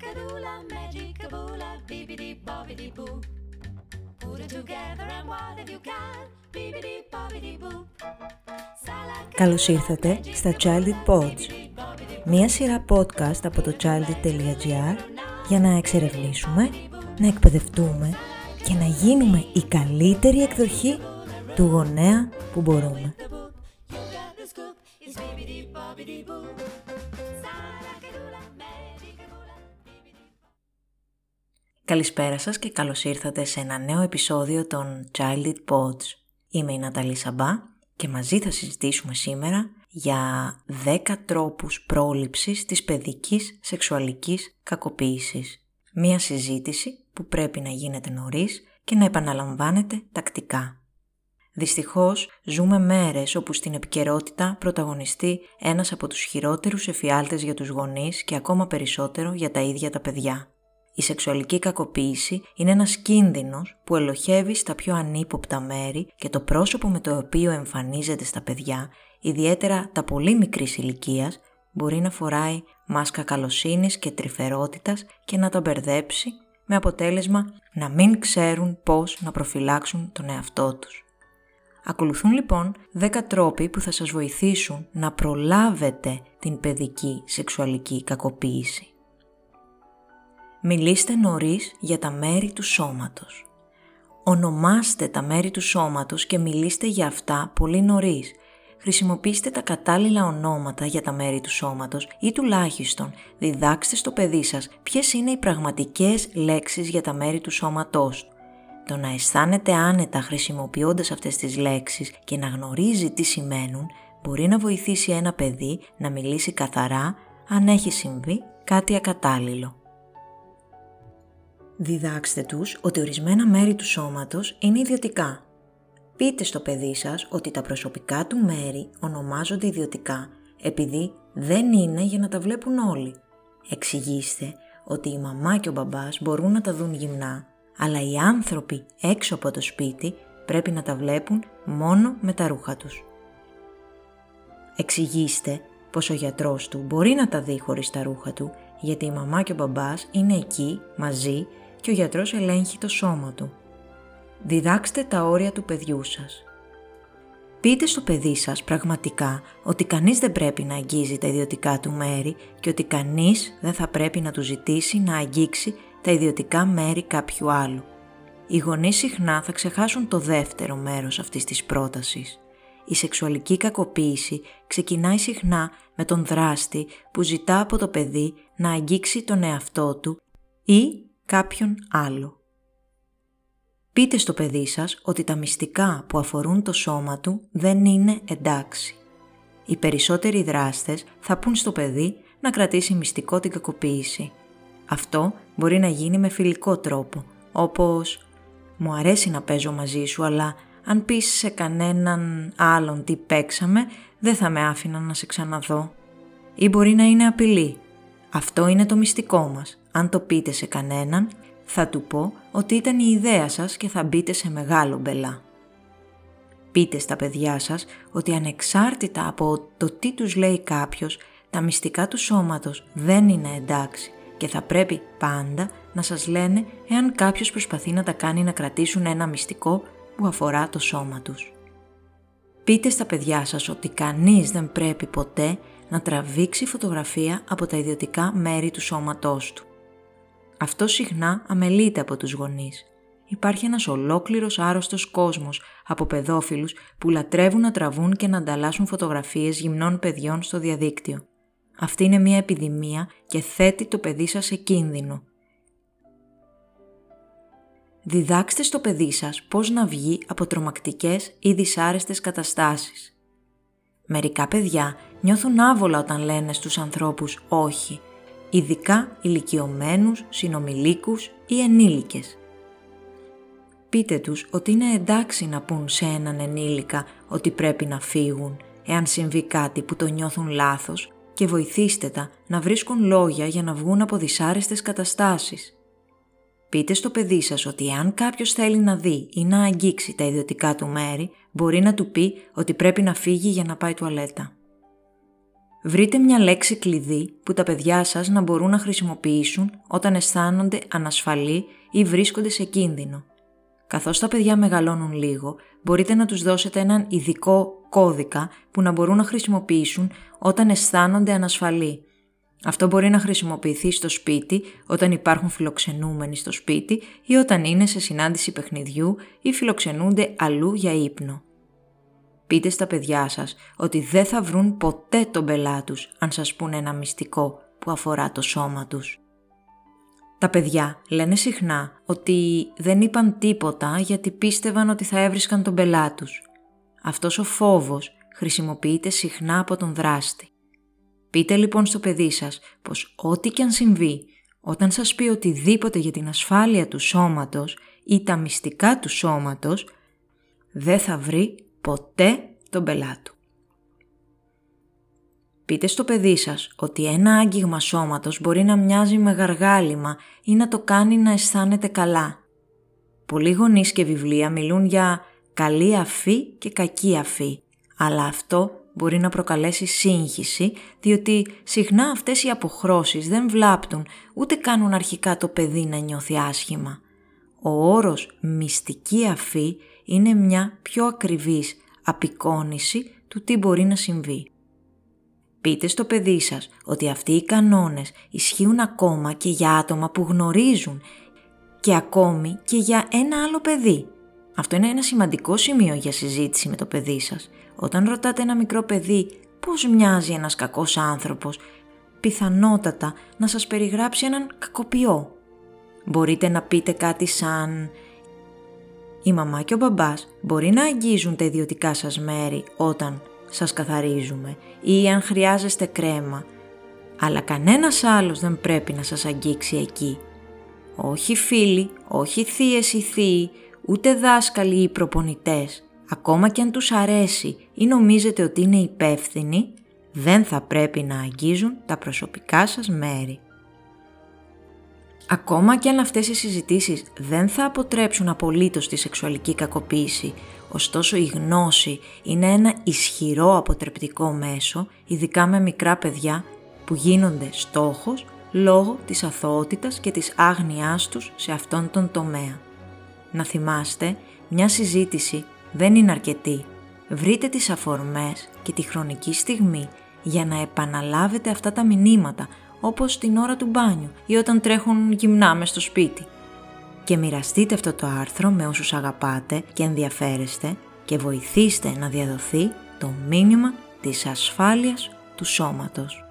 Salakadoola, magicaboola, bibbidi bobbidi boo. Put it together and what have you got? Bibbidi bobbidi boo. Καλώς ήρθατε στα Childhood Pods, μία σειρά podcast από το childhood.gr για να εξερευνήσουμε, να εκπαιδευτούμε και να γίνουμε η καλύτερη εκδοχή του γονέα που μπορούμε. You got the scoop, it's Καλησπέρα σας και καλώς ήρθατε σε ένα νέο επεισόδιο των Childhood Pods. Είμαι η Ναταλή Σαμπά και μαζί θα συζητήσουμε σήμερα για 10 τρόπους πρόληψης της παιδικής σεξουαλικής κακοποίησης. Μία συζήτηση που πρέπει να γίνεται νωρίς και να επαναλαμβάνεται τακτικά. Δυστυχώς ζούμε μέρες όπου στην επικαιρότητα πρωταγωνιστεί ένας από τους χειρότερους εφιάλτες για τους γονείς και ακόμα περισσότερο για τα ίδια τα παιδιά. Η σεξουαλική κακοποίηση είναι ένας κίνδυνος που ελοχεύει στα πιο ανύποπτα μέρη και το πρόσωπο με το οποίο εμφανίζεται στα παιδιά, ιδιαίτερα τα πολύ μικρής ηλικίας, μπορεί να φοράει μάσκα καλοσύνης και τρυφερότητας και να τα μπερδέψει με αποτέλεσμα να μην ξέρουν πώς να προφυλάξουν τον εαυτό τους. Ακολουθούν λοιπόν 10 τρόποι που θα σας βοηθήσουν να προλάβετε την παιδική σεξουαλική κακοποίηση. Μιλήστε νωρίς για τα μέρη του σώματος. Ονομάστε τα μέρη του σώματος και μιλήστε για αυτά πολύ νωρίς. Χρησιμοποιήστε τα κατάλληλα ονόματα για τα μέρη του σώματος ή τουλάχιστον διδάξτε στο παιδί σας ποιες είναι οι πραγματικές λέξεις για τα μέρη του σώματός του. Το να αισθάνεται άνετα χρησιμοποιώντας αυτές τις λέξεις και να γνωρίζει τι σημαίνουν μπορεί να βοηθήσει ένα παιδί να μιλήσει καθαρά αν έχει συμβεί κάτι ακατάλληλο. Διδάξτε τους ότι ορισμένα μέρη του σώματος είναι ιδιωτικά. Πείτε στο παιδί σας ότι τα προσωπικά του μέρη ονομάζονται ιδιωτικά επειδή δεν είναι για να τα βλέπουν όλοι. Εξηγήστε ότι η μαμά και ο μπαμπάς μπορούν να τα δουν γυμνά, αλλά οι άνθρωποι έξω από το σπίτι πρέπει να τα βλέπουν μόνο με τα ρούχα τους. Εξηγήστε πως ο γιατρός του μπορεί να τα δει χωρίς τα ρούχα του, γιατί η μαμά και ο μπαμπάς είναι εκεί μαζί και ο γιατρός ελέγχει το σώμα του. Διδάξτε τα όρια του παιδιού σας. Πείτε στο παιδί σας πραγματικά ότι κανείς δεν πρέπει να αγγίζει τα ιδιωτικά του μέρη και ότι κανείς δεν θα πρέπει να του ζητήσει να αγγίξει τα ιδιωτικά μέρη κάποιου άλλου. Οι γονείς συχνά θα ξεχάσουν το δεύτερο μέρος αυτής της πρότασης. Η σεξουαλική κακοποίηση ξεκινάει συχνά με τον δράστη που ζητά από το παιδί να αγγίξει τον εαυτό του ή κάποιον άλλο. Πείτε στο παιδί σας ότι τα μυστικά που αφορούν το σώμα του δεν είναι εντάξει. Οι περισσότεροι δράστες θα πούν στο παιδί να κρατήσει μυστικό την κακοποίηση. Αυτό μπορεί να γίνει με φιλικό τρόπο, όπως «Μου αρέσει να παίζω μαζί σου, αλλά αν πεις σε κανέναν άλλον τι παίξαμε, δεν θα με άφηνα να σε ξαναδώ». Ή μπορεί να είναι απειλή. Αυτό είναι το μυστικό μας. Αν το πείτε σε κανέναν, θα του πω ότι ήταν η ιδέα σας και θα μπείτε σε μεγάλο μπελά. Πείτε στα παιδιά σας ότι ανεξάρτητα από το τι τους λέει κάποιος, τα μυστικά του σώματος δεν είναι εντάξει και θα πρέπει πάντα να σας λένε εάν κάποιος προσπαθεί να τα κάνει να κρατήσουν ένα μυστικό που αφορά το σώμα τους. Πείτε στα παιδιά σας ότι κανείς δεν πρέπει ποτέ να τραβήξει φωτογραφία από τα ιδιωτικά μέρη του σώματός του. Αυτό συχνά αμελείται από τους γονείς. Υπάρχει ένας ολόκληρος άρρωστος κόσμος από παιδόφιλους που λατρεύουν να τραβούν και να ανταλλάσσουν φωτογραφίες γυμνών παιδιών στο διαδίκτυο. Αυτή είναι μια επιδημία και θέτει το παιδί σας σε κίνδυνο. Διδάξτε στο παιδί σας πώς να βγει από τρομακτικές ή δυσάρεστες καταστάσεις. Μερικά παιδιά νιώθουν άβολα όταν λένε στους ανθρώπους «όχι», ειδικά ηλικιωμένους, συνομιλίκους ή ενήλικες. Πείτε τους ότι είναι εντάξει να πούν σε έναν ενήλικα ότι πρέπει να φύγουν εάν συμβεί κάτι που το νιώθουν λάθος και βοηθήστε τα να βρίσκουν λόγια για να βγουν από δυσάρεστες καταστάσεις. Πείτε στο παιδί σας ότι αν κάποιος θέλει να δει ή να αγγίξει τα ιδιωτικά του μέρη, μπορεί να του πει ότι πρέπει να φύγει για να πάει τουαλέτα. Βρείτε μια λέξη κλειδί που τα παιδιά σας να μπορούν να χρησιμοποιήσουν όταν αισθάνονται ανασφαλή ή βρίσκονται σε κίνδυνο. Καθώς τα παιδιά μεγαλώνουν λίγο, μπορείτε να τους δώσετε έναν ειδικό κώδικα που να μπορούν να χρησιμοποιήσουν όταν αισθάνονται ανασφαλή. Αυτό μπορεί να χρησιμοποιηθεί στο σπίτι όταν υπάρχουν φιλοξενούμενοι στο σπίτι ή όταν είναι σε συνάντηση παιχνιδιού ή φιλοξενούνται αλλού για ύπνο. Πείτε στα παιδιά σας ότι δεν θα βρουν ποτέ τον πελά τους αν σας πούνε ένα μυστικό που αφορά το σώμα τους. Τα παιδιά λένε συχνά ότι δεν είπαν τίποτα γιατί πίστευαν ότι θα έβρισκαν τον πελά τους. Αυτός ο φόβος χρησιμοποιείται συχνά από τον δράστη. Πείτε λοιπόν στο παιδί σας πως ό,τι και αν συμβεί, όταν σας πει οτιδήποτε για την ασφάλεια του σώματος ή τα μυστικά του σώματος, δεν θα βρει ποτέ τον πελάτου. Πείτε στο παιδί σας ότι ένα άγγιγμα σώματος μπορεί να μοιάζει με γαργάλιμα ή να το κάνει να αισθάνεται καλά. Πολλοί γονείς και βιβλία μιλούν για καλή αφή και κακή αφή, αλλά αυτό μπορεί να προκαλέσει σύγχυση, διότι συχνά αυτές οι αποχρώσεις δεν βλάπτουν ούτε κάνουν αρχικά το παιδί να νιώθει άσχημα. Ο όρος μυστική αφή είναι μια πιο ακριβής απεικόνηση του τι μπορεί να συμβεί. Πείτε στο παιδί σας ότι αυτοί οι κανόνες ισχύουν ακόμα και για άτομα που γνωρίζουν και ακόμη και για ένα άλλο παιδί. Αυτό είναι ένα σημαντικό σημείο για συζήτηση με το παιδί σας. Όταν ρωτάτε ένα μικρό παιδί πώς μοιάζει ένας κακός άνθρωπος, πιθανότατα να σας περιγράψει έναν κακοποιό. Μπορείτε να πείτε κάτι σαν η μαμά και ο μπαμπάς μπορεί να αγγίζουν τα ιδιωτικά σας μέρη όταν σας καθαρίζουμε ή αν χρειάζεστε κρέμα, αλλά κανένας άλλος δεν πρέπει να σας αγγίξει εκεί. Όχι φίλοι, όχι θείες ή θείοι, ούτε δάσκαλοι ή προπονητές, ακόμα και αν τους αρέσει ή νομίζετε ότι είναι υπεύθυνοι, δεν θα πρέπει να αγγίζουν τα προσωπικά σας μέρη. Ακόμα και αν αυτές οι συζητήσεις δεν θα αποτρέψουν απολύτως τη σεξουαλική κακοποίηση, ωστόσο η γνώση είναι ένα ισχυρό αποτρεπτικό μέσο, ειδικά με μικρά παιδιά που γίνονται στόχος λόγω της αθωότητας και της άγνοιάς τους σε αυτόν τον τομέα. Να θυμάστε, μια συζήτηση δεν είναι αρκετή. Βρείτε τις αφορμές και τη χρονική στιγμή για να επαναλάβετε αυτά τα μηνύματα όπως την ώρα του μπάνιου ή όταν τρέχουν γυμνά μες στο σπίτι. Και μοιραστείτε αυτό το άρθρο με όσους αγαπάτε και ενδιαφέρεστε και βοηθήστε να διαδοθεί το μήνυμα της ασφάλειας του σώματος.